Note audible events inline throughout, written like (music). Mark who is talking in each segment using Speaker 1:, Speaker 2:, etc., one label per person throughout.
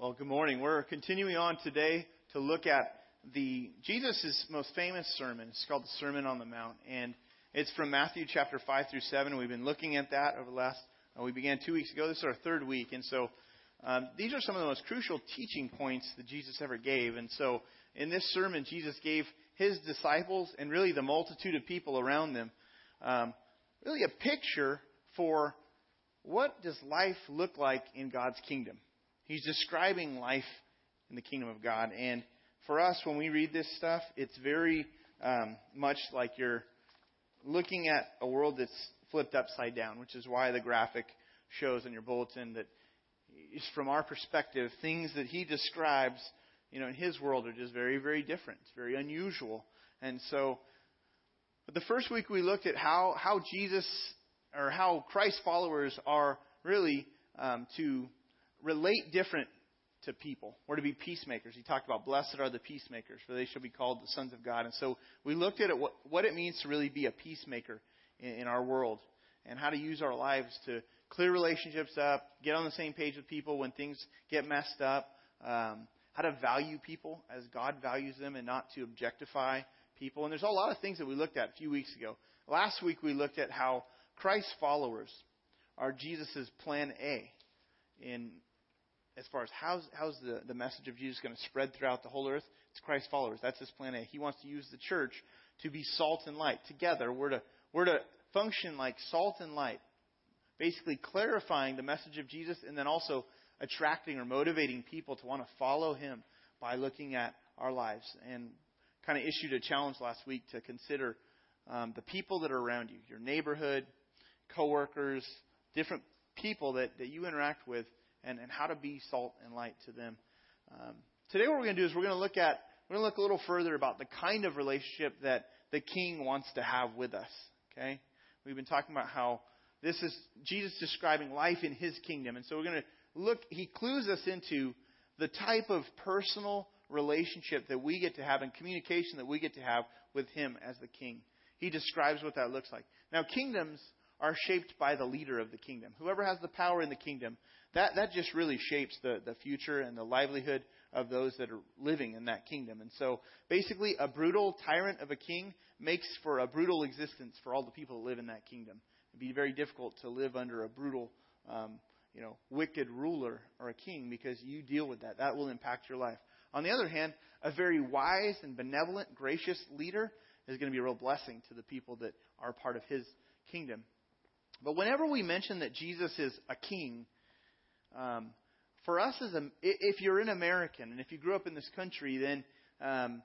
Speaker 1: Well, good morning. We're continuing on today to look at the Jesus' most famous sermon. It's called the Sermon on the Mount, and it's from Matthew chapter five through seven. We've been looking at that over the last. Uh, we began two weeks ago. This is our third week, and so um, these are some of the most crucial teaching points that Jesus ever gave. And so, in this sermon, Jesus gave his disciples and really the multitude of people around them um, really a picture for what does life look like in God's kingdom. He's describing life in the kingdom of God, and for us, when we read this stuff, it's very um, much like you're looking at a world that's flipped upside down, which is why the graphic shows in your bulletin that from our perspective, things that he describes, you know, in his world are just very, very different. It's very unusual. And so, but the first week we looked at how, how Jesus or how Christ followers are really um, to relate different to people. We're to be peacemakers. He talked about blessed are the peacemakers, for they shall be called the sons of God. And so we looked at what, what it means to really be a peacemaker in, in our world and how to use our lives to clear relationships up, get on the same page with people when things get messed up, um, how to value people as God values them and not to objectify people. And there's a lot of things that we looked at a few weeks ago. Last week we looked at how Christ's followers are Jesus' plan A in as far as how's, how's the, the message of Jesus going to spread throughout the whole earth. It's Christ's followers. That's his plan A. He wants to use the church to be salt and light. Together, we're to, we're to function like salt and light basically clarifying the message of Jesus and then also attracting or motivating people to want to follow him by looking at our lives. And kind of issued a challenge last week to consider um, the people that are around you, your neighborhood, coworkers, different people that, that you interact with, and, and how to be salt and light to them. Um, today, what we're going to do is we're going to look at we're going to look a little further about the kind of relationship that the King wants to have with us. Okay, we've been talking about how this is Jesus describing life in his kingdom. And so we're going to look, he clues us into the type of personal relationship that we get to have and communication that we get to have with him as the king. He describes what that looks like. Now, kingdoms are shaped by the leader of the kingdom. Whoever has the power in the kingdom, that, that just really shapes the, the future and the livelihood of those that are living in that kingdom. And so basically, a brutal tyrant of a king makes for a brutal existence for all the people that live in that kingdom. It'd be very difficult to live under a brutal, um, you know, wicked ruler or a king because you deal with that. That will impact your life. On the other hand, a very wise and benevolent, gracious leader is going to be a real blessing to the people that are part of his kingdom. But whenever we mention that Jesus is a king, um, for us as a, if you're an American and if you grew up in this country, then um,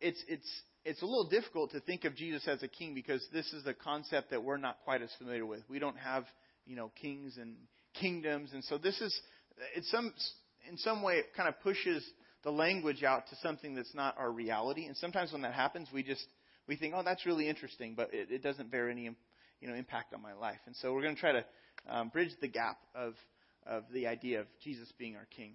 Speaker 1: it's it's it's a little difficult to think of Jesus as a king because this is a concept that we're not quite as familiar with. We don't have, you know, kings and kingdoms, and so this is, in some, in some way, it kind of pushes the language out to something that's not our reality. And sometimes when that happens, we just we think, oh, that's really interesting, but it, it doesn't bear any, you know, impact on my life. And so we're going to try to um, bridge the gap of of the idea of Jesus being our king.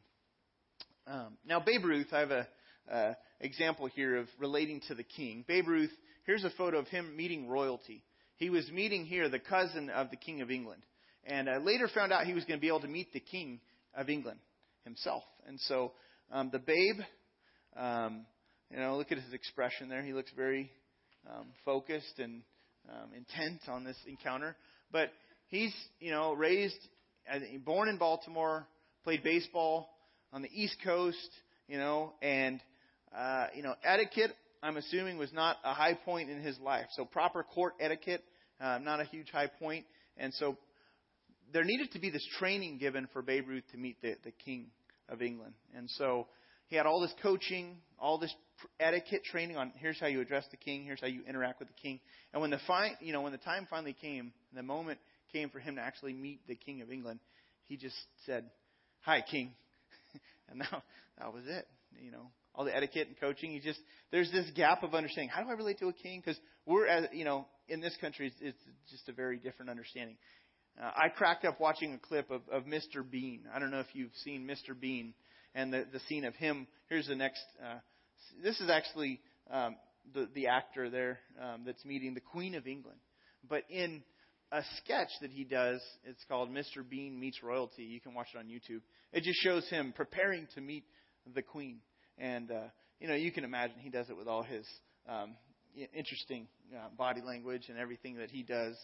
Speaker 1: Um, now, Babe Ruth, I have a uh, example here of relating to the king. Babe Ruth, here's a photo of him meeting royalty. He was meeting here the cousin of the King of England. And I later found out he was going to be able to meet the King of England himself. And so um, the babe, um, you know, look at his expression there. He looks very um, focused and um, intent on this encounter. But he's, you know, raised, born in Baltimore, played baseball on the East Coast, you know, and uh, you know, etiquette, I'm assuming, was not a high point in his life. So proper court etiquette, uh, not a huge high point. And so there needed to be this training given for Babe Ruth to meet the, the King of England. And so he had all this coaching, all this etiquette training on here's how you address the king, here's how you interact with the king. And when the fi- you know when the time finally came, the moment came for him to actually meet the King of England, he just said, "Hi, King," (laughs) and now that was it. You know, all the etiquette and coaching. You just there's this gap of understanding. How do I relate to a king? Because we're as you know in this country, it's, just a very different understanding. Uh, I cracked up watching a clip of, of Mr. Bean. I don't know if you've seen Mr. Bean and the the scene of him. Here's the next. Uh, this is actually um, the the actor there um, that's meeting the Queen of England. But in a sketch that he does. It's called Mr. Bean Meets Royalty. You can watch it on YouTube. It just shows him preparing to meet the Queen. And, uh, you know, you can imagine he does it with all his um, interesting uh, body language and everything that he does,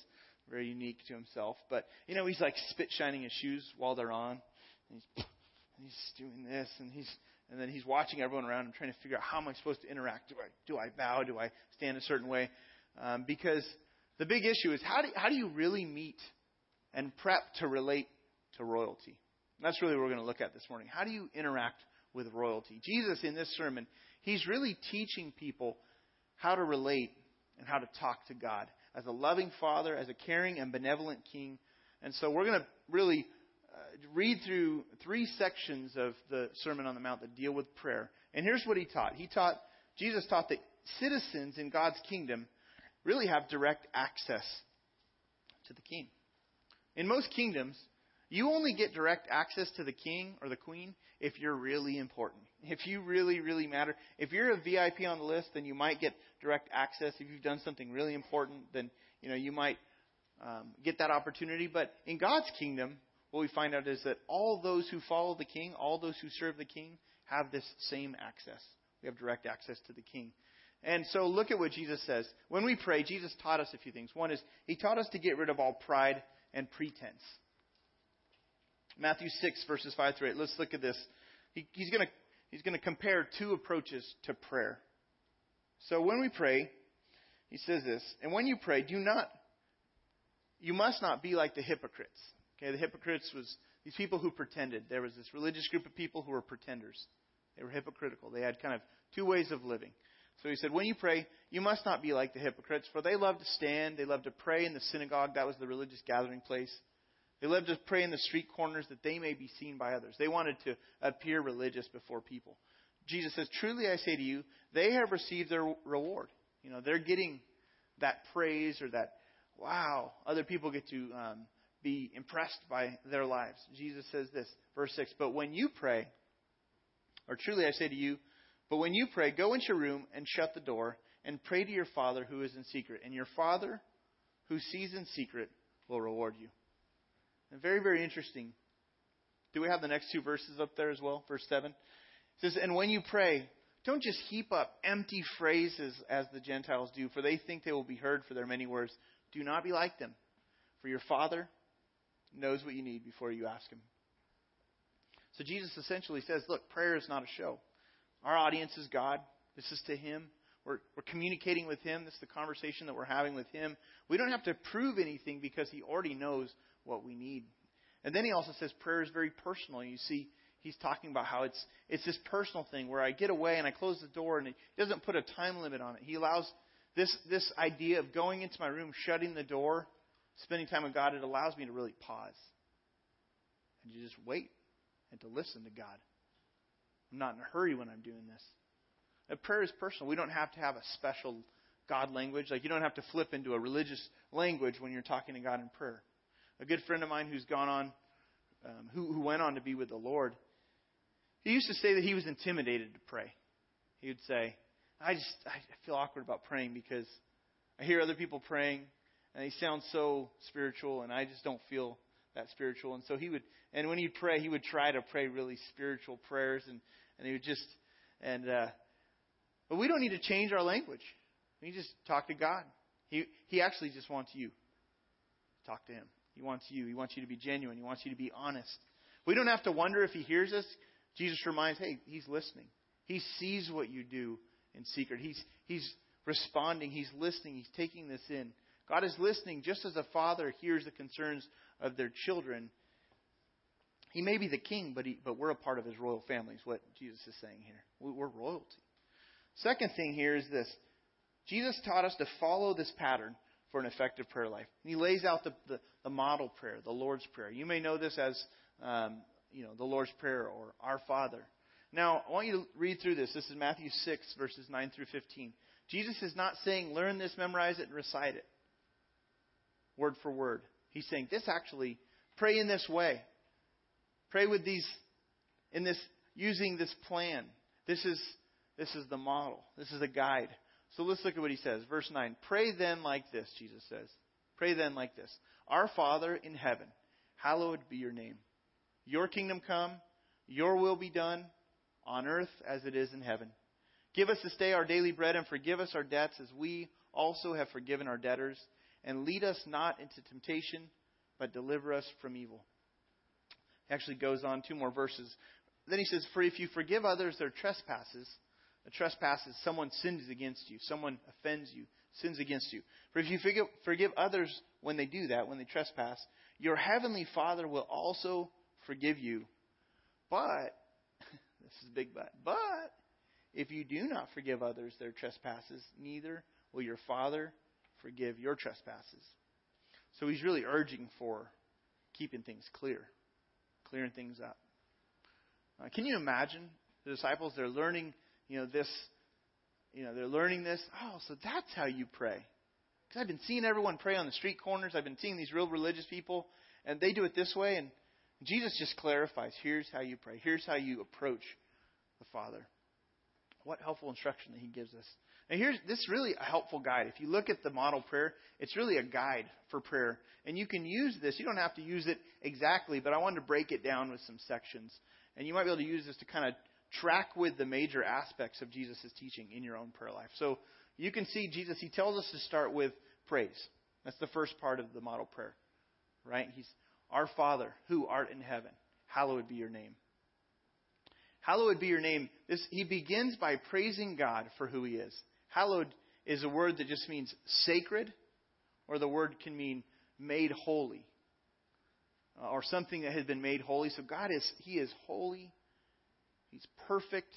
Speaker 1: very unique to himself. But, you know, he's like spit shining his shoes while they're on. And he's, and he's doing this, and he's and then he's watching everyone around him, trying to figure out how am I supposed to interact? Do I do I bow? Do I stand a certain way? Um, because the big issue is how do, how do you really meet and prep to relate to royalty? And that's really what we're going to look at this morning. How do you interact with royalty? Jesus, in this sermon, he's really teaching people how to relate and how to talk to God as a loving father, as a caring and benevolent king. And so we're going to really read through three sections of the Sermon on the Mount that deal with prayer. And here's what he taught. He taught, Jesus taught that citizens in God's kingdom really have direct access to the king. In most kingdoms, you only get direct access to the king or the queen if you're really important. If you really, really matter. If you're a VIP on the list, then you might get direct access. If you've done something really important, then you know you might um, get that opportunity. But in God's kingdom, what we find out is that all those who follow the king, all those who serve the king, have this same access. We have direct access to the king. And so look at what Jesus says. When we pray, Jesus taught us a few things. One is, He taught us to get rid of all pride and pretense. Matthew 6, verses 5 through 8. Let's look at this. He, he's going to he's to compare two approaches to prayer. So when we pray, he says this, and when you pray, do not, you must not be like the hypocrites. Okay, the hypocrites was these people who pretended. There was this religious group of people who were pretenders. They were hypocritical. They had kind of two ways of living. So he said, When you pray, you must not be like the hypocrites, for they love to stand, they love to pray in the synagogue. That was the religious gathering place. They love to pray in the street corners that they may be seen by others. They wanted to appear religious before people. Jesus says, Truly I say to you, they have received their reward. You know, they're getting that praise or that, wow, other people get to um, be impressed by their lives. Jesus says this, verse 6 But when you pray, or truly I say to you, but when you pray, go into your room and shut the door and pray to your Father who is in secret. And your Father who sees in secret will reward you. And very, very interesting. Do we have the next two verses up there as well? Verse 7. It says, And when you pray, don't just heap up empty phrases as the Gentiles do, for they think they will be heard for their many words. Do not be like them, for your Father knows what you need before you ask Him. So Jesus essentially says, Look, prayer is not a show. Our audience is God. This is to Him. We're, we're communicating with Him. This is the conversation that we're having with Him. We don't have to prove anything because He already knows what we need. And then He also says prayer is very personal. You see, He's talking about how it's it's this personal thing where I get away and I close the door and He doesn't put a time limit on it. He allows this this idea of going into my room, shutting the door, spending time with God. It allows me to really pause and to just wait and to listen to God. I'm not in a hurry when I'm doing this. A prayer is personal. We don't have to have a special God language. Like you don't have to flip into a religious language when you're talking to God in prayer. A good friend of mine who's gone on, um, who, who went on to be with the Lord, he used to say that he was intimidated to pray. He would say, I just I feel awkward about praying because I hear other people praying and he sounds so spiritual and I just don't feel that spiritual. And so he would, and when he'd pray, he would try to pray really spiritual prayers and and he would just and uh, but we don't need to change our language. We just talk to God. He he actually just wants you. Talk to him. He wants you. He wants you to be genuine. He wants you to be honest. We don't have to wonder if he hears us. Jesus reminds, hey, he's listening. He sees what you do in secret. He's he's responding. He's listening. He's taking this in. God is listening just as a father hears the concerns of their children he may be the king, but, he, but we're a part of his royal family, is what Jesus is saying here. We're royalty. Second thing here is this Jesus taught us to follow this pattern for an effective prayer life. He lays out the, the, the model prayer, the Lord's Prayer. You may know this as um, you know, the Lord's Prayer or Our Father. Now, I want you to read through this. This is Matthew 6, verses 9 through 15. Jesus is not saying, learn this, memorize it, and recite it word for word. He's saying, this actually, pray in this way. Pray with these, in this, using this plan. This is, this is the model. This is a guide. So let's look at what he says. Verse 9. Pray then like this, Jesus says. Pray then like this Our Father in heaven, hallowed be your name. Your kingdom come, your will be done, on earth as it is in heaven. Give us this day our daily bread and forgive us our debts as we also have forgiven our debtors. And lead us not into temptation, but deliver us from evil. He actually goes on two more verses. Then he says, For if you forgive others their trespasses, a trespass is someone sins against you, someone offends you, sins against you. For if you forgive, forgive others when they do that, when they trespass, your heavenly Father will also forgive you. But, (laughs) this is a big but, but if you do not forgive others their trespasses, neither will your Father forgive your trespasses. So he's really urging for keeping things clear, clearing things up. Uh, can you imagine the disciples? They're learning you know, this, you know, they're learning this. Oh, so that's how you pray. Because I've been seeing everyone pray on the street corners. I've been seeing these real religious people, and they do it this way. And Jesus just clarifies here's how you pray, here's how you approach the Father. What helpful instruction that He gives us. And here's this is really a helpful guide. If you look at the model prayer, it's really a guide for prayer. And you can use this. You don't have to use it exactly, but I wanted to break it down with some sections. And you might be able to use this to kind of track with the major aspects of Jesus' teaching in your own prayer life. So you can see Jesus, he tells us to start with praise. That's the first part of the model prayer, right? He's our Father who art in heaven, hallowed be your name. Hallowed be your name. This, he begins by praising God for who he is. Hallowed is a word that just means sacred, or the word can mean made holy, or something that has been made holy. So God is, he is holy He's perfect.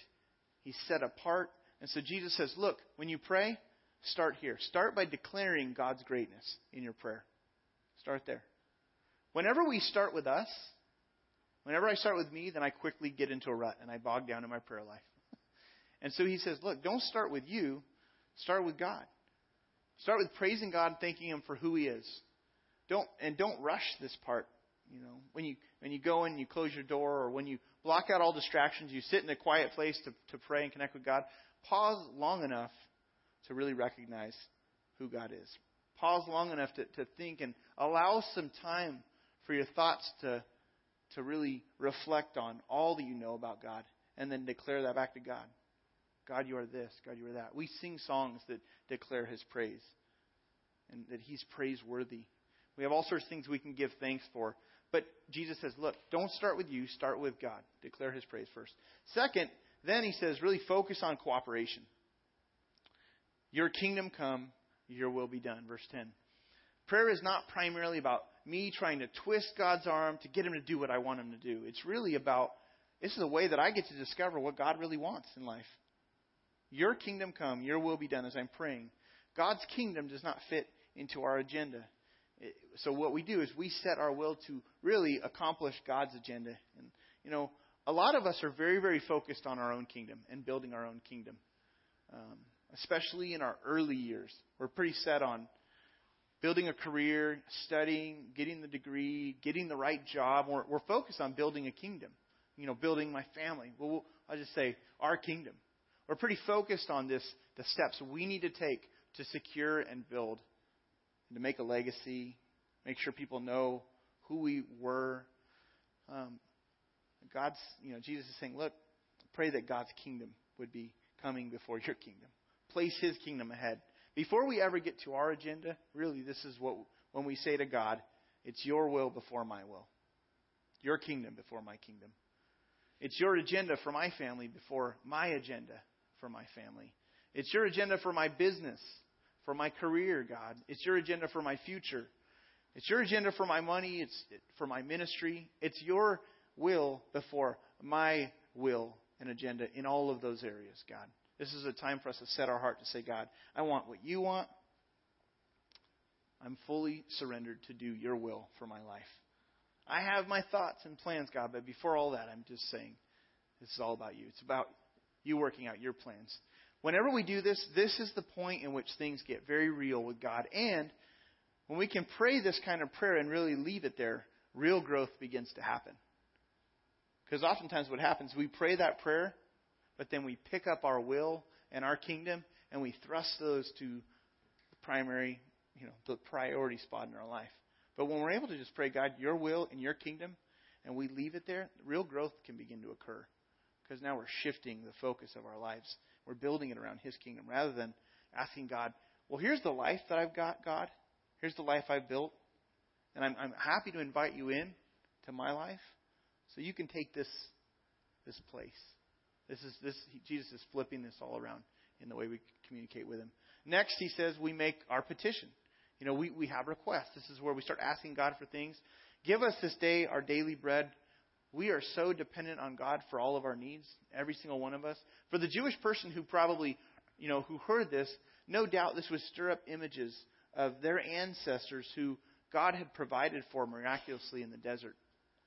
Speaker 1: He's set apart. And so Jesus says, look, when you pray, start here. Start by declaring God's greatness in your prayer. Start there. Whenever we start with us, whenever I start with me, then I quickly get into a rut and I bog down in my prayer life. (laughs) and so he says, look, don't start with you. Start with God. Start with praising God and thanking Him for who He is. Don't and don't rush this part. You know, when you when you go in, and you close your door, or when you block out all distractions, you sit in a quiet place to, to pray and connect with God. Pause long enough to really recognize who God is. Pause long enough to, to think and allow some time for your thoughts to to really reflect on all that you know about God, and then declare that back to God. God, you are this. God, you are that. We sing songs that declare His praise, and that He's praiseworthy. We have all sorts of things we can give thanks for. But Jesus says, look, don't start with you, start with God. Declare his praise first. Second, then he says, really focus on cooperation. Your kingdom come, your will be done. Verse 10. Prayer is not primarily about me trying to twist God's arm to get him to do what I want him to do. It's really about this is a way that I get to discover what God really wants in life. Your kingdom come, your will be done as I'm praying. God's kingdom does not fit into our agenda so what we do is we set our will to really accomplish God's agenda. And you know, a lot of us are very, very focused on our own kingdom and building our own kingdom. Um, especially in our early years, we're pretty set on building a career, studying, getting the degree, getting the right job. We're, we're focused on building a kingdom. You know, building my family. Well, I'll just say our kingdom. We're pretty focused on this, the steps we need to take to secure and build and to make a legacy, make sure people know who we were. Um, God's, you know, Jesus is saying, look, pray that God's kingdom would be coming before your kingdom. Place His kingdom ahead. Before we ever get to our agenda, really, this is what when we say to God, it's your will before my will, your kingdom before my kingdom. It's your agenda for my family before my agenda for my family. It's your agenda for my business for my career, God. It's your agenda for my future. It's your agenda for my money. It's for my ministry. It's your will before my will and agenda in all of those areas, God. This is a time for us to set our heart to say, God, I want what you want. I'm fully surrendered to do your will for my life. I have my thoughts and plans, God, but before all that, I'm just saying this is all about you. It's about you working out your plans. Whenever we do this, this is the point in which things get very real with God. And when we can pray this kind of prayer and really leave it there, real growth begins to happen. Because oftentimes what happens, we pray that prayer, but then we pick up our will and our kingdom and we thrust those to the primary you know, the priority spot in our life. But when we're able to just pray, God, your will and your kingdom, and we leave it there, real growth can begin to occur. Because now we're shifting the focus of our lives. We're building it around His kingdom rather than asking God, well, here's the life that I've got, God. Here's the life I've built. And I'm, I'm happy to invite you in to my life so you can take this, this place. This is this Jesus is flipping this all around in the way we communicate with him. Next, he says we make our petition. You know, we, we have requests. This is where we start asking God for things. Give us this day our daily bread. We are so dependent on God for all of our needs, every single one of us. For the Jewish person who probably, you know, who heard this, no doubt this would stir up images of their ancestors who God had provided for miraculously in the desert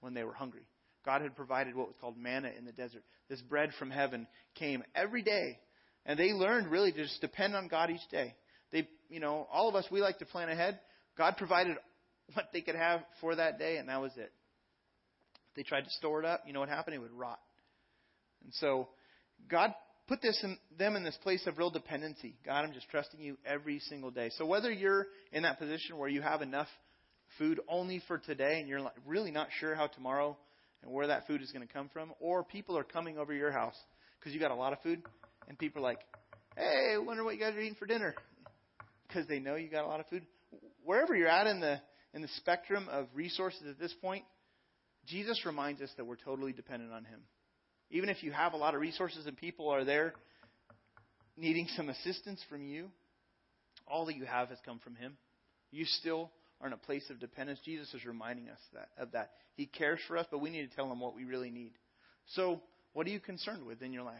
Speaker 1: when they were hungry. God had provided what was called manna in the desert. This bread from heaven came every day. And they learned really to just depend on God each day. They, you know, all of us, we like to plan ahead. God provided (laughs) what they could have for that day, and that was it. They tried to store it up, you know what happened? It would rot. And so, God put this in, them in this place of real dependency. God, I'm just trusting you every single day. So whether you're in that position where you have enough food only for today and you're really not sure how tomorrow and where that food is going to come from, or people are coming over your house because you got a lot of food, and people are like, "Hey, I wonder what you guys are eating for dinner," because they know you got a lot of food. Wherever you're at in the in the spectrum of resources at this point, Jesus reminds us that we're totally dependent on Him. Even if you have a lot of resources and people are there needing some assistance from you, all that you have has come from Him. You still are in a place of dependence. Jesus is reminding us that, of that. He cares for us, but we need to tell Him what we really need. So, what are you concerned with in your life?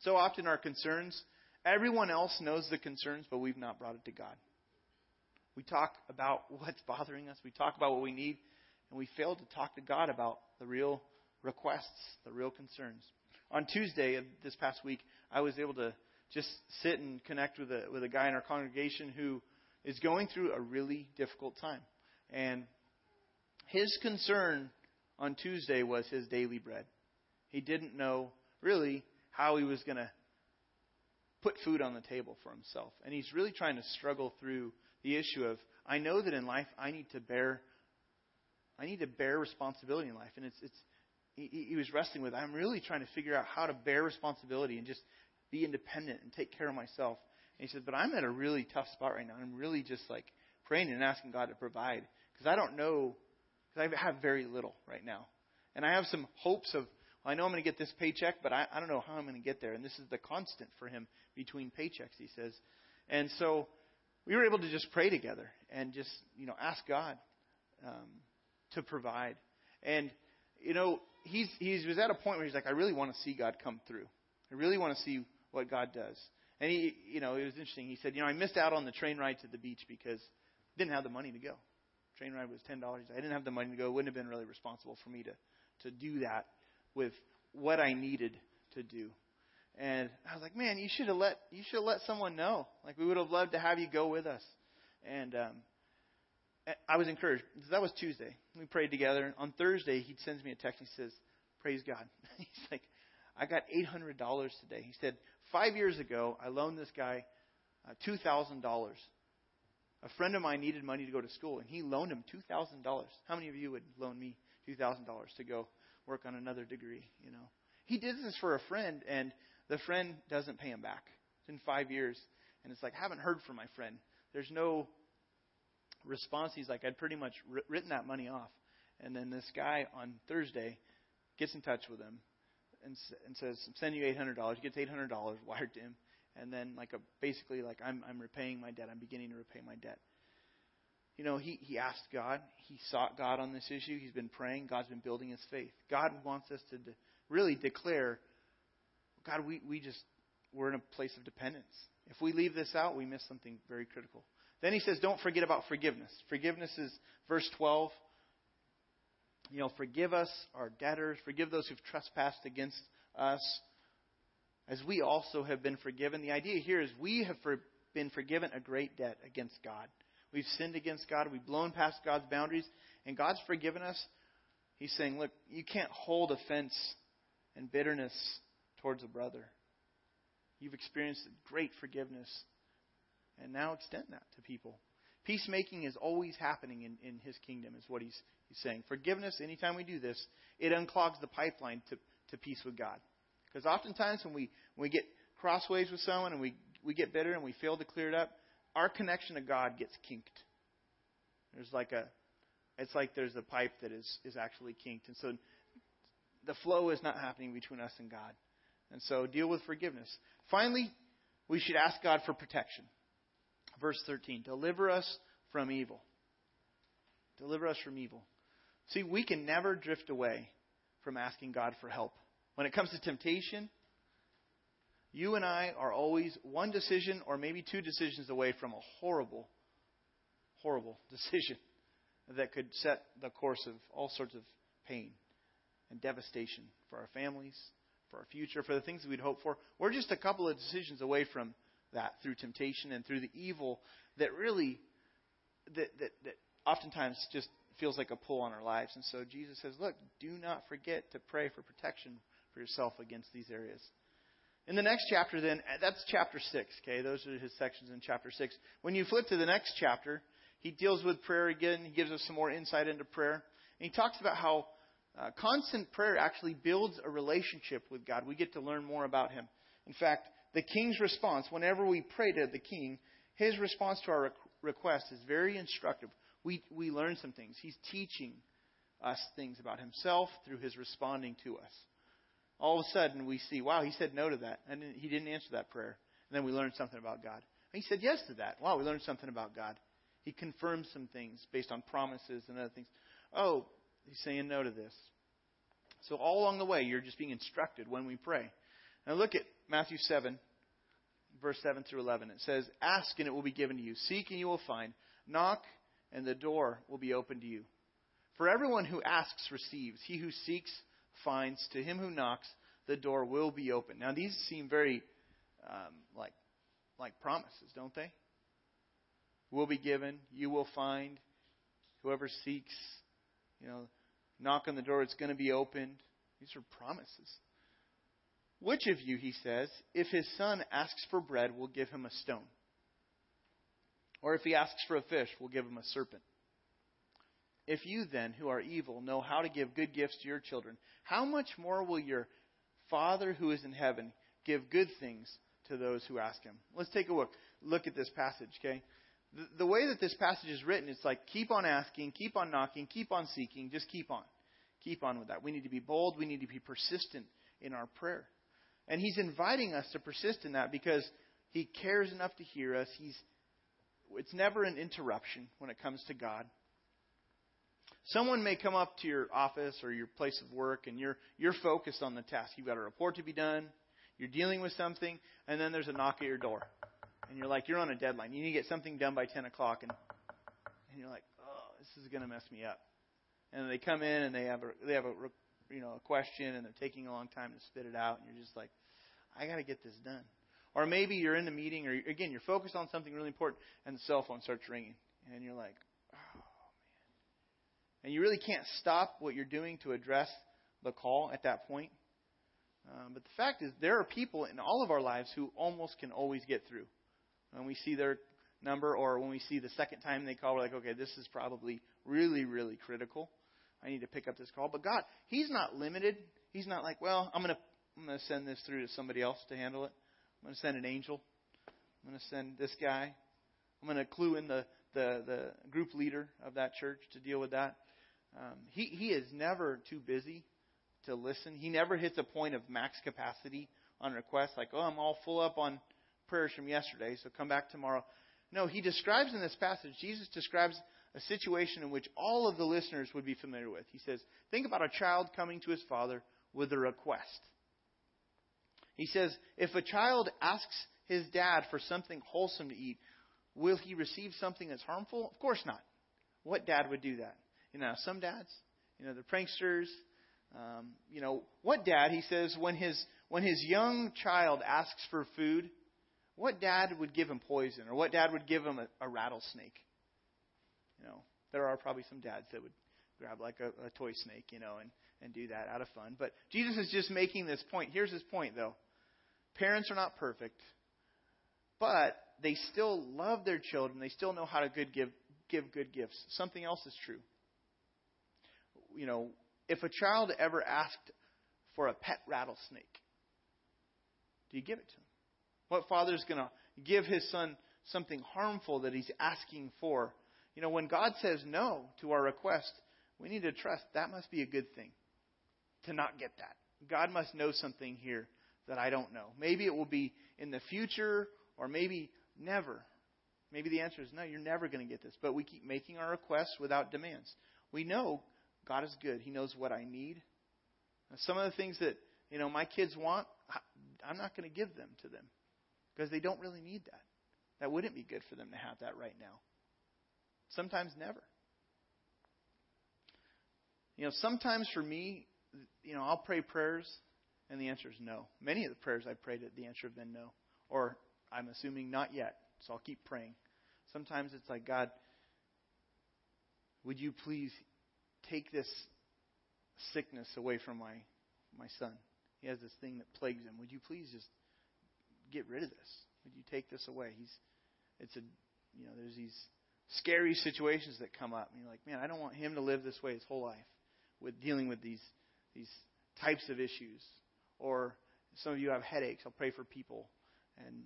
Speaker 1: So often, our concerns, everyone else knows the concerns, but we've not brought it to God. We talk about (laughs) what's bothering us, we talk about what we need, and we fail to talk to God about the real requests, the real concerns. On Tuesday of this past week, I was able to just sit and connect with a with a guy in our congregation who is going through a really difficult time. And his concern on Tuesday was his daily bread. He didn't know really how he was going to put food on the table for himself. And he's really trying to struggle through the issue of I know that in life I need to bear I need to bear responsibility in life. And it's it's he, he was wrestling with I'm really trying to figure out how to bear responsibility and just be independent and take care of myself. He said, But I'm at a really tough spot right now. I'm really just like praying and asking God to provide because I don't know, because I have very little right now. And I have some hopes of, well, I know I'm going to get this paycheck, but I, I don't know how I'm going to get there. And this is the constant for him between paychecks, he says. And so we were able to just pray together and just, you know, ask God um, to provide. And, you know, he's, he was at a point where he's like, I really want to see God come through. I really want to see what God does. And he, you know, it was interesting. He said, you know, I missed out on the train ride to the beach because I didn't have the money to go. Train ride was ten dollars. I didn't have the money to go. It wouldn't have been really responsible for me to to do that with what I needed to do. And I was like, man, you should have let you should have let someone know. Like we would have loved to have you go with us. And um, I was encouraged. That was Tuesday. We prayed together. On Thursday, he sends me a text. He says, "Praise God." (laughs) He's like, "I got eight hundred dollars today." He said, Five years ago, I loaned this guy uh, $2,000. A friend of mine needed money to go to school, and he loaned him $2,000. How many of you would loan me $2,000 to go work on another degree? You know, he did this for a friend, and the friend doesn't pay him back. It's been five years, and it's like I haven't heard from my friend. There's no response. He's like, I'd pretty much written that money off. And then this guy on Thursday gets in touch with him and, and says, "I'm sending you eight hundred dollars." He Gets eight hundred dollars wired to him, and then like a basically like I'm I'm repaying my debt. I'm beginning to repay my debt. You know, he he asked God. He sought God on this issue. He's been praying. God's been building his faith. God wants us to de- really declare, God, we we just we're in a place of dependence. If we leave this out, we miss something very critical. Then he says, don't forget about forgiveness. Forgiveness is verse 12 you know, forgive us our debtors, forgive those who've trespassed against us, as we also have been forgiven. The idea here is we have for, been forgiven a great debt against God. We've sinned against God, we've blown past God's boundaries, and God's forgiven us. He's saying, look, you can't hold offense and bitterness towards a brother. You've experienced great forgiveness, and now extend that to people. Peacemaking is always happening in, in his kingdom, is what he's, he's saying. Forgiveness, anytime we do this, it unclogs the pipeline to, to peace with God. Because oftentimes when we, when we get crossways with someone and we, we get bitter and we fail to clear it up, our connection to God gets kinked. There's like a, it's like there's a pipe that is, is actually kinked. And so the flow is not happening between us and God. And so deal with forgiveness. Finally, we should ask God for protection. Verse 13 Deliver us from evil. Deliver us from evil. See, we can never drift away from asking God for help. When it comes to temptation, you and I are always one decision or maybe two decisions away from a horrible, horrible (laughs) decision that could set the course of all sorts of pain and devastation for our families, for our future, for the things that we'd hope for. We're just a couple of decisions away from that through temptation and through the evil that really that that, that oftentimes just feels like a pull on our lives. And so Jesus says, look, do not forget to pray for protection for yourself against these areas. In the next chapter, then, that's chapter 6, okay? Those are his sections in chapter 6. When you flip to the next chapter, he deals with prayer again. He gives us some more insight into prayer. And he talks about how uh, constant prayer actually builds a relationship with God. We get to learn more about him. In fact, the king's response, whenever we pray to the king, his response to our request is very instructive. We, we learn some things. He's teaching us things about himself through his responding to us all of a sudden we see, wow, he said no to that. And he didn't answer that prayer. And then we learned something about God. And he said yes to that. Wow, we learned something about God. He confirmed some things based on promises and other things. Oh, he's saying no to this. So all along the way, you're just being instructed when we pray. Now look at Matthew 7, verse 7 through 11. It says, Ask and it will be given to you. Seek and you will find. Knock and the door will be open to you. For everyone who asks receives. He who seeks finds, to him who knocks, the door will be open. Now, these seem very um, like, like promises, don't they? Will be given, you will find. Whoever seeks, you know, knock on the door, it's going to be opened. These are promises. Which of you, he says, if his son asks for bread, will give him a stone? Or if he asks for a fish, we'll give him a serpent? If you then, who are evil, know how to give good gifts to your children, how much more will your Father who is in heaven give good things to those who ask him? Let's take a look. Look at this passage, okay? The, the way that this passage is written, it's like keep on asking, keep on knocking, keep on seeking, just keep on. Keep on with that. We need to be bold, we need to be persistent in our prayer. And he's inviting us to persist in that because he cares enough to hear us. He's it's never an interruption when it comes to God. Someone may come up to your office or your place of work and you're, you're focused on the task. You've got a report to be done, you're dealing with something, and then there's a knock at your door. And you're like, you're on a deadline. You need to get something done by 10 o'clock. And, and you're like, oh, this is going to mess me up. And they come in and they have a, they have a, you know, a question and they're taking a long time to spit it out. And you're just like, I got to get this done. Or maybe you're in a meeting or again, you're focused on something really important and the cell phone starts ringing. And you're like, oh, man. and you really can't stop what you're doing to address the call at that point. Um, but the fact is, there are people in all of our lives who almost can always get through. When we see their number, or when we see the second time they call, we're like, okay, this is probably really, really critical. I need to pick up this call. But God, He's not limited. He's not like, well, I'm to I'm to send this through to somebody else to handle it. I'm going to send an angel. I'm going to send this guy. I'm going to clue in the, the, the group leader of that church to deal with that. Um, he, he is never too busy to listen. He never hits a point of max capacity on requests, like, oh, I'm all full up on prayers from yesterday, so come back tomorrow. No, he describes in this passage, Jesus describes a situation in which all of the listeners would be familiar with. He says, think about a child coming to his father with a request. He says, if a child asks his dad for something wholesome to eat, will he receive something that's harmful? Of course not. What dad would do that? You know, some dads, you know, they're pranksters. Um, you know, what dad, he says, when his, when his young child asks for food, what dad would give him poison or what dad would give him a, a rattlesnake? You know, there are probably some dads that would grab like a, a toy snake, you know, and, and do that out of fun. But Jesus is just making this point. Here's his point, though. Parents are not perfect, but they still love their children. They still know how to good give, give good gifts. Something else is true. You know, if a child ever asked for a pet rattlesnake, do you give it to him? What father is going to give his son something harmful that he's asking for? You know, when God says no to our request, we need to trust that must be a good thing to not get that. God must know something here that I don't know. Maybe it will be in the future or maybe never. Maybe the answer is no, you're never going to get this. But we keep making our requests without demands. We know God is good. He knows what I need. Some of the things that, you know, my kids want, I'm not going to give them to them because they don't really need that. That wouldn't be good for them to have that right now. Sometimes never. You know, sometimes for me, you know, I'll pray prayers and the answer is no. Many of the prayers I've prayed, the answer have been no. Or I'm assuming not yet, so I'll keep praying. Sometimes it's like, God, would you please take this sickness away from my, my son? He has this thing that plagues him. Would you please just get rid of this? Would you take this away? He's, it's a, you know, there's these scary situations that come up, and you're like, man, I don't want him to live this way his whole life, with dealing with these these types of issues. Or some of you have headaches. I'll pray for people, and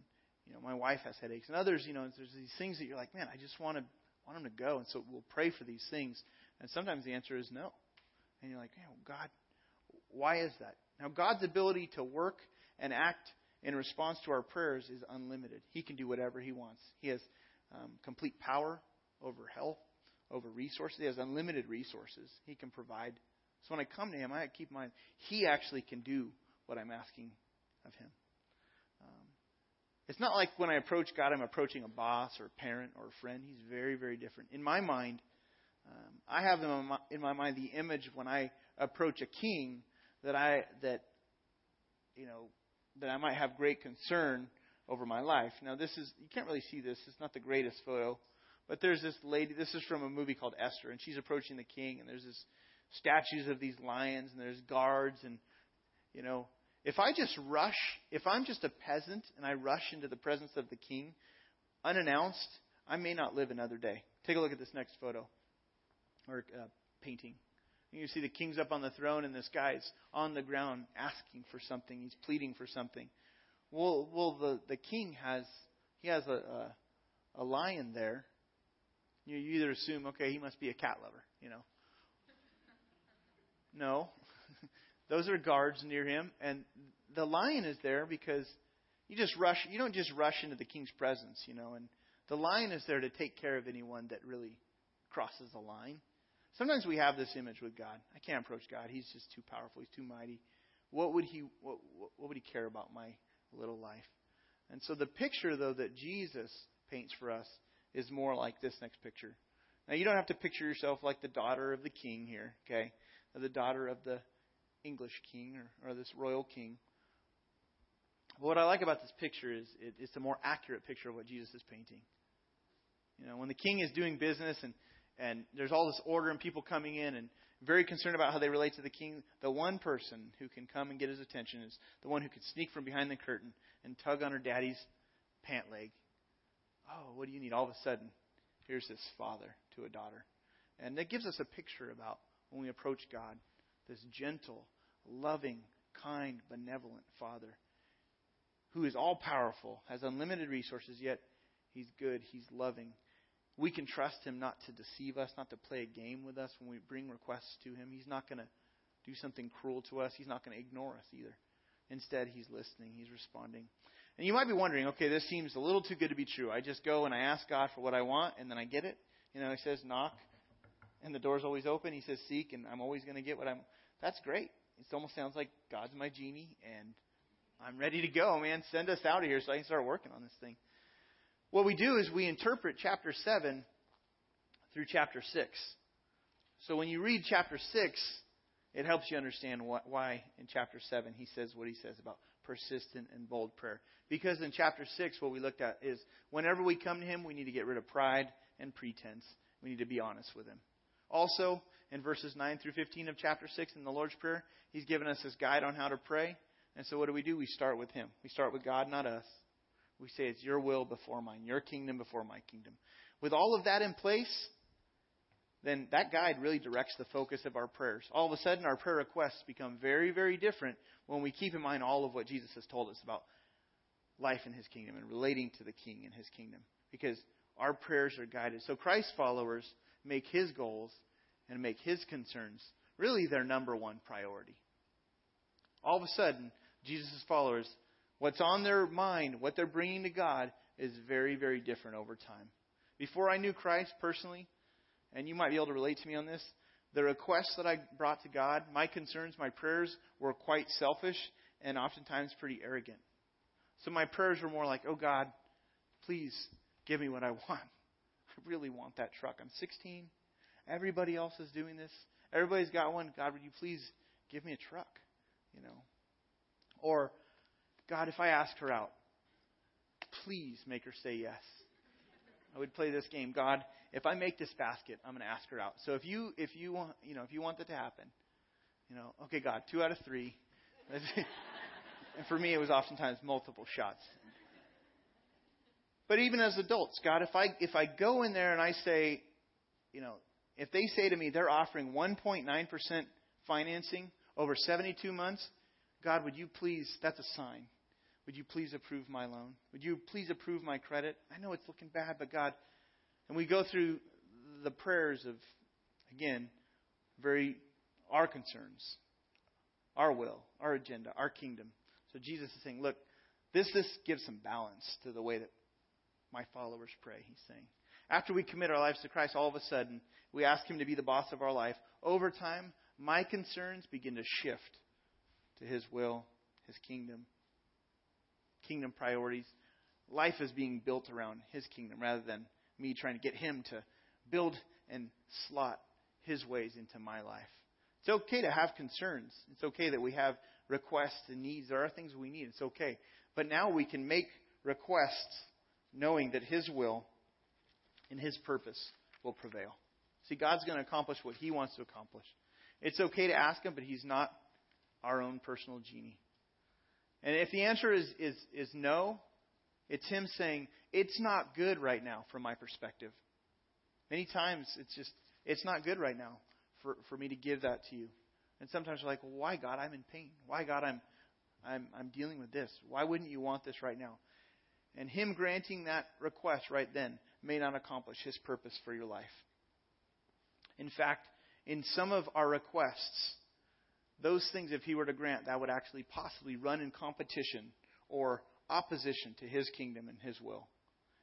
Speaker 1: you know, my wife has headaches, and others, you know, there's these things that you're like, man, I just want to want them to go, and so we'll pray for these things. And sometimes the answer is no, and you're like, oh, God, why is that? Now, God's ability to work and act in response to our prayers is unlimited. He can do whatever He wants. He has um, complete power over health, over resources. He has unlimited resources. He can provide. So when I come to Him, I keep in mind He actually can do what I'm asking of Him. Um, it's not like when I approach God, I'm approaching a boss or a parent or a friend. He's very, very different. In my mind, um, I have in my mind the image when I approach a king that I that you know that I might have great concern over my life. Now this is you can't really see this. It's not the greatest photo, but there's this lady. This is from a movie called Esther, and she's approaching the king, and there's this statues of these lions, and there's guards, and you know, if I just rush, if I'm just a peasant and I rush into the presence of the king unannounced, I may not live another day. Take a look at this next photo or uh, painting. You see the king's up on the throne, and this guy's on the ground asking for something. He's pleading for something. Well, well, the the king has he has a a, a lion there. You, you either assume, okay, he must be a cat lover, you know. No, those are guards near him, and the lion is there because you just rush. You don't just rush into the king's presence, you know. And the lion is there to take care of anyone that really crosses the line. Sometimes we have this image with God. I can't approach God. He's just too powerful. He's too mighty. What would he what, what would he care about my little life? And so the picture though that Jesus paints for us is more like this next picture. Now you don't have to picture yourself like the daughter of the king here, okay? The daughter of the English king or, or this royal king. But what I like about this picture is it, it's a more accurate picture of what Jesus is painting. You know, when the king is doing business and and there's all this order and people coming in and very concerned about how they relate to the king, the one person who can come and get his attention is the one who can sneak from behind the curtain and tug on her daddy's pant leg. Oh, what do you need? All of a sudden, here's this father to a daughter. And that gives us a picture about when we approach God this gentle, loving, kind, benevolent Father who is all powerful, has unlimited resources, yet He's good, He's loving. We can trust Him not to deceive us, not to play a game with us when we bring requests to Him. He's not going to do something cruel to us, He's not going to ignore us either. Instead, He's listening, He's responding. And you might be wondering, okay, this seems a little too good to be true. I just go and I ask God for what I want, and then I get it. You know, He says, knock, and the door's always open. He says, seek, and I'm always going to get what I'm. That's great. It almost sounds like God's my genie, and I'm ready to go, man. Send us out of here so I can start working on this thing. What we do is we interpret chapter 7 through chapter 6. So when you read chapter 6, it helps you understand what, why in chapter 7 he says what he says about persistent and bold prayer. Because in chapter 6, what we looked at is whenever we come to him, we need to get rid of pride and pretense. We need to be honest with him. Also, in verses 9 through 15 of chapter 6 in the Lord's Prayer, He's given us His guide on how to pray. And so, what do we do? We start with Him. We start with God, not us. We say it's your will before mine, your kingdom before my kingdom. With all of that in place, then that guide really directs the focus of our prayers. All of a sudden, our prayer requests become very, very different when we keep in mind all of what Jesus has told us about life in his kingdom and relating to the king and his kingdom. Because our prayers are guided. So Christ followers make his goals and make his concerns really their number one priority. All of a sudden, Jesus' followers, what's on their mind, what they're bringing to God, is very, very different over time. Before I knew Christ personally, and you might be able to relate to me on this, the requests that I brought to God, my concerns, my prayers were quite selfish and oftentimes pretty arrogant. So my prayers were more like, oh God, please give me what I (laughs) want. I really want that truck. I'm 16. Everybody else is doing this. Everybody's got one. God, would you please give me a truck? You know. Or, God, if I ask her out, please make her say yes. I would play this game. God, if I make this basket, I'm going to ask her out. So if you if you want you know if you want that to happen, you know, okay, God, two out of three. (laughs) and for me, it was oftentimes multiple shots. But even as adults, God, if I if I go in there and I say, you know, if they say to me they're offering 1.9% financing over 72 months, God, would you please? That's a sign. Would you please approve my loan? Would you please approve my credit? I know it's looking bad, but God, and we go through the prayers of, again, very our concerns, our will, our agenda, our kingdom. So Jesus is saying, look, this this gives some balance to the way that my followers pray. He's saying, after we commit our lives to Christ, all of a sudden we ask Him to be the boss of our life. Over time, my concerns begin to shift to His will, His kingdom, kingdom priorities. Life is being built around His kingdom rather than me trying to get Him to build and slot His ways into my life. It's okay to have concerns. It's okay that we have requests and needs. There are things we need. It's okay. But now we can make requests knowing that His will and His purpose will prevail. See, God's going to accomplish what He wants to accomplish. It's okay to ask Him, but He's not our own personal genie. And if the answer is, is, is no, it's Him saying, it's not good right now from my perspective. Many times it's just, it's not good right now for, for me to give that to you. And sometimes you're like, well, why God? I'm in pain. Why God? I'm, I'm, I'm dealing with this. Why wouldn't you want this right now? And Him granting that request right then may not accomplish His purpose for your life. In fact, in some of our requests, those things, if He were to grant, that would actually possibly run in competition or opposition to His kingdom and His will.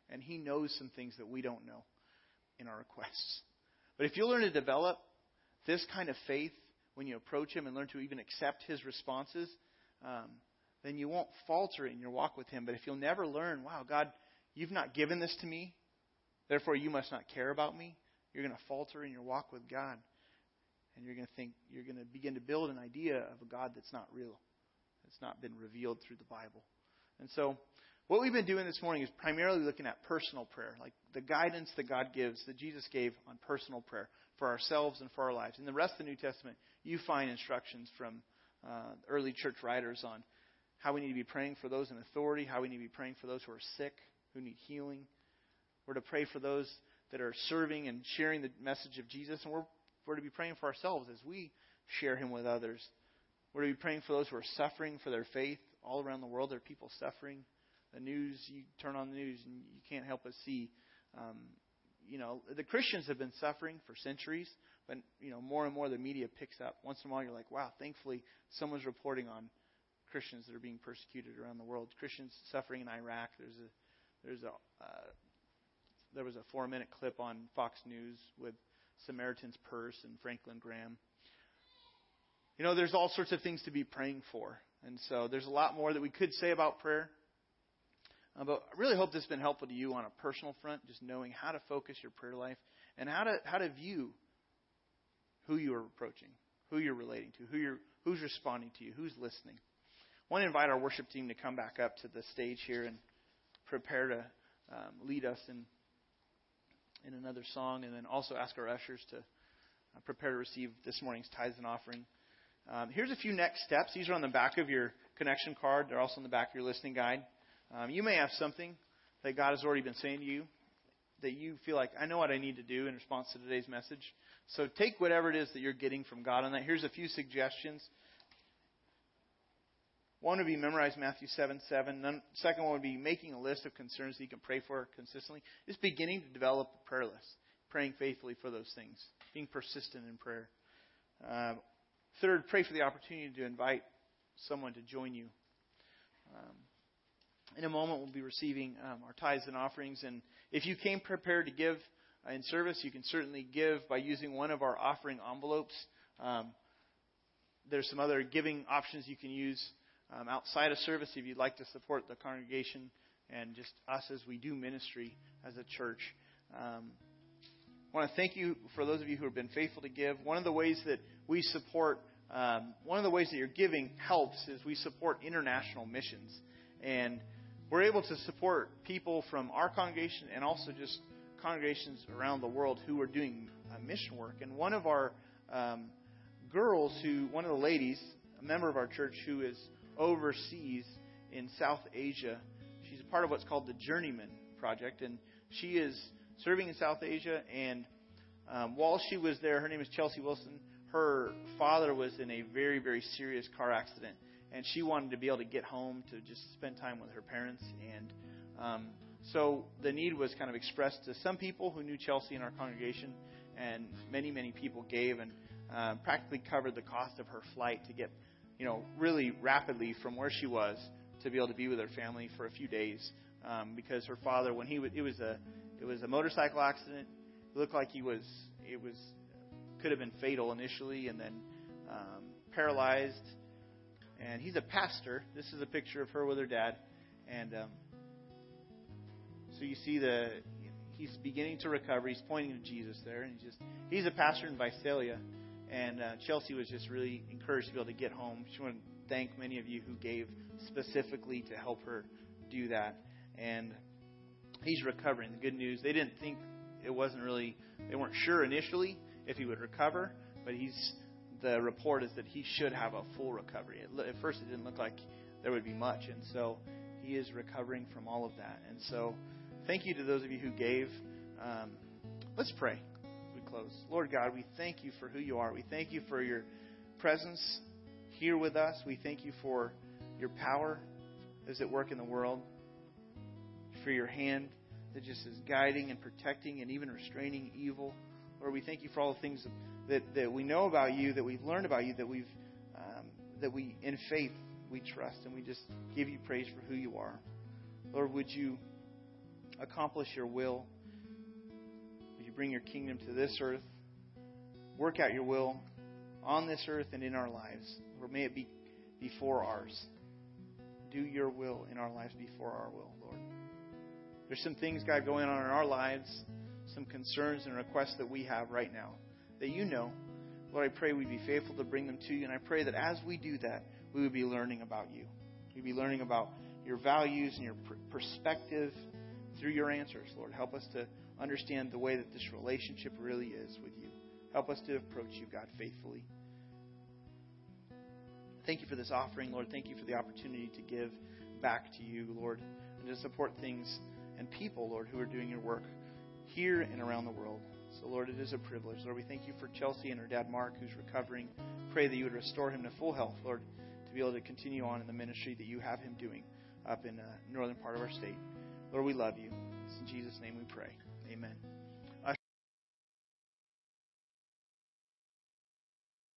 Speaker 1: And He knows some things that we don't know in our requests. But if you learn to develop this kind of faith when you approach Him and learn to even accept His responses, um, then you won't falter in your walk with Him. But if you'll never learn, wow, God, you've not given this to me, therefore you must not care about me, you're going to falter in your walk with God. And you're going to think, you're going to begin to build an idea of a God that's not real, that's not been revealed through the Bible. And so, what we've been doing this morning is primarily looking at personal prayer, like the guidance that God gives, that Jesus gave on personal prayer for ourselves and for our lives. In the rest of the New Testament, you find instructions from uh, early church writers on how we need to be praying for those in authority, how we need to be praying for those who are sick, who need healing. We're to pray for those that are serving and sharing the message of Jesus, and we're, we're to be praying for ourselves as we share Him with others. We're to be praying for those who are suffering for their faith all around the world. There are people suffering. The news, you turn on the news and you can't help but see. Um, you know, the Christians have been suffering for centuries, but you know, more and more the media picks up. Once in a while, you're like, wow, thankfully someone's reporting on Christians that are being persecuted around the world. Christians suffering in Iraq. There's a there's a uh, there was a four minute clip on Fox News with Samaritan's Purse and Franklin Graham. You know, there's all sorts of things to be praying for, and so there's a lot more that we could say about prayer. Uh, but I really hope this has been helpful to you on a personal front, just knowing how to focus your prayer life and how to how to view who you are approaching, who you're relating to, who you're who's responding to you, who's listening. I want to invite our worship team to come back up to the stage here and prepare to um, lead us in in another song, and then also ask our ushers to uh, prepare to receive this morning's tithes and offering. Um, here's a few next steps. These are on the back of your connection card. They're also on the back of your listening guide. Um, you may have something that God has already been saying to you that you feel like, I know what I need to do in response to today's message. So take whatever it is that you're getting from God on that. Here's a few suggestions. One would be memorize Matthew 7 7. Then, second one would be making a list of concerns that you can pray for consistently. Just beginning to develop a prayer list, praying faithfully for those things, being persistent in prayer. Uh, third, pray for the opportunity to invite someone to join you. Um, in a moment, we'll be receiving um, our tithes and offerings. And if you came prepared to give uh, in service, you can certainly give by using one of our offering envelopes. Um, there's some other giving options you can use um, outside of service if you'd like to support the congregation and just us as we do ministry as a church. Um, I want to thank you for those of you who have been faithful to give. One of the ways that we support, um, one of the ways that your giving helps is we support international missions. And we're able to support people from our congregation and also just congregations around the world who are doing uh, mission work. And one of our um, girls, who one of the ladies, a member of our church, who is overseas in South Asia, she's a part of what's called the Journeyman Project, and she is serving in South Asia. And um, while she was there, her name is Chelsea Wilson. Her father was in a very, very serious car accident and she wanted to be able to get home to just spend time with her parents. And um, so the need was kind of expressed to some people who knew Chelsea in our congregation, and many, many people gave and uh, practically covered the cost of her flight to get, you know, really rapidly from where she was to be able to be with her family for a few days. Um, because her father, when he was, it was a, it was a motorcycle accident. It looked like he was, it was, could have been fatal initially, and then um, paralyzed and he's a pastor. This is a picture of her with her dad, and um, so you see the he's beginning to recover. He's pointing to Jesus there, and he's just he's a pastor in Visalia, and uh, Chelsea was just really encouraged to be able to get home. She wanted to thank many of you who gave specifically to help her do that, and he's recovering. The good news they didn't think it wasn't really they weren't sure initially if he would recover, but he's the report is that he should have a full recovery. At first, it didn't look like there would be much, and so he is recovering from all of that. And so, thank you to those of you who gave. Um, let's pray close. Lord God, we thank you for who you are. We thank you for your presence here with us. We thank you for your power as at work in the world, for your hand that just is guiding and protecting and even restraining evil. Lord, we thank you for all the things that, that we know about you, that we've learned about you, that we've um, that we in faith we trust, and we just give you praise for who you are. Lord, would you accomplish your will? Bring your kingdom to this earth? Work out your will on this earth and in our lives, or may it be before ours. Do your will in our lives before our will, Lord. There's some things, God, going on in our lives, some concerns and requests that we have right now that you know. Lord, I pray we'd be faithful to bring them to you. And I pray that as we do that, we would be learning about you. We'd be learning about your values and your perspective through your answers, Lord. Help us to understand the way that this relationship really is with you. Help us to approach you, God, faithfully. Thank you for this offering, Lord. Thank you for the opportunity to give back to you, Lord, and to support things and people, Lord, who are doing your work here and around the world. So, Lord, it is a privilege. Lord, we thank you for Chelsea and her dad, Mark, who's recovering. Pray that you would restore him to full health, Lord, to be able to continue on in the ministry that you have him doing up in the uh, northern part of our state. Lord, we love you. It's in Jesus' name we pray. Amen.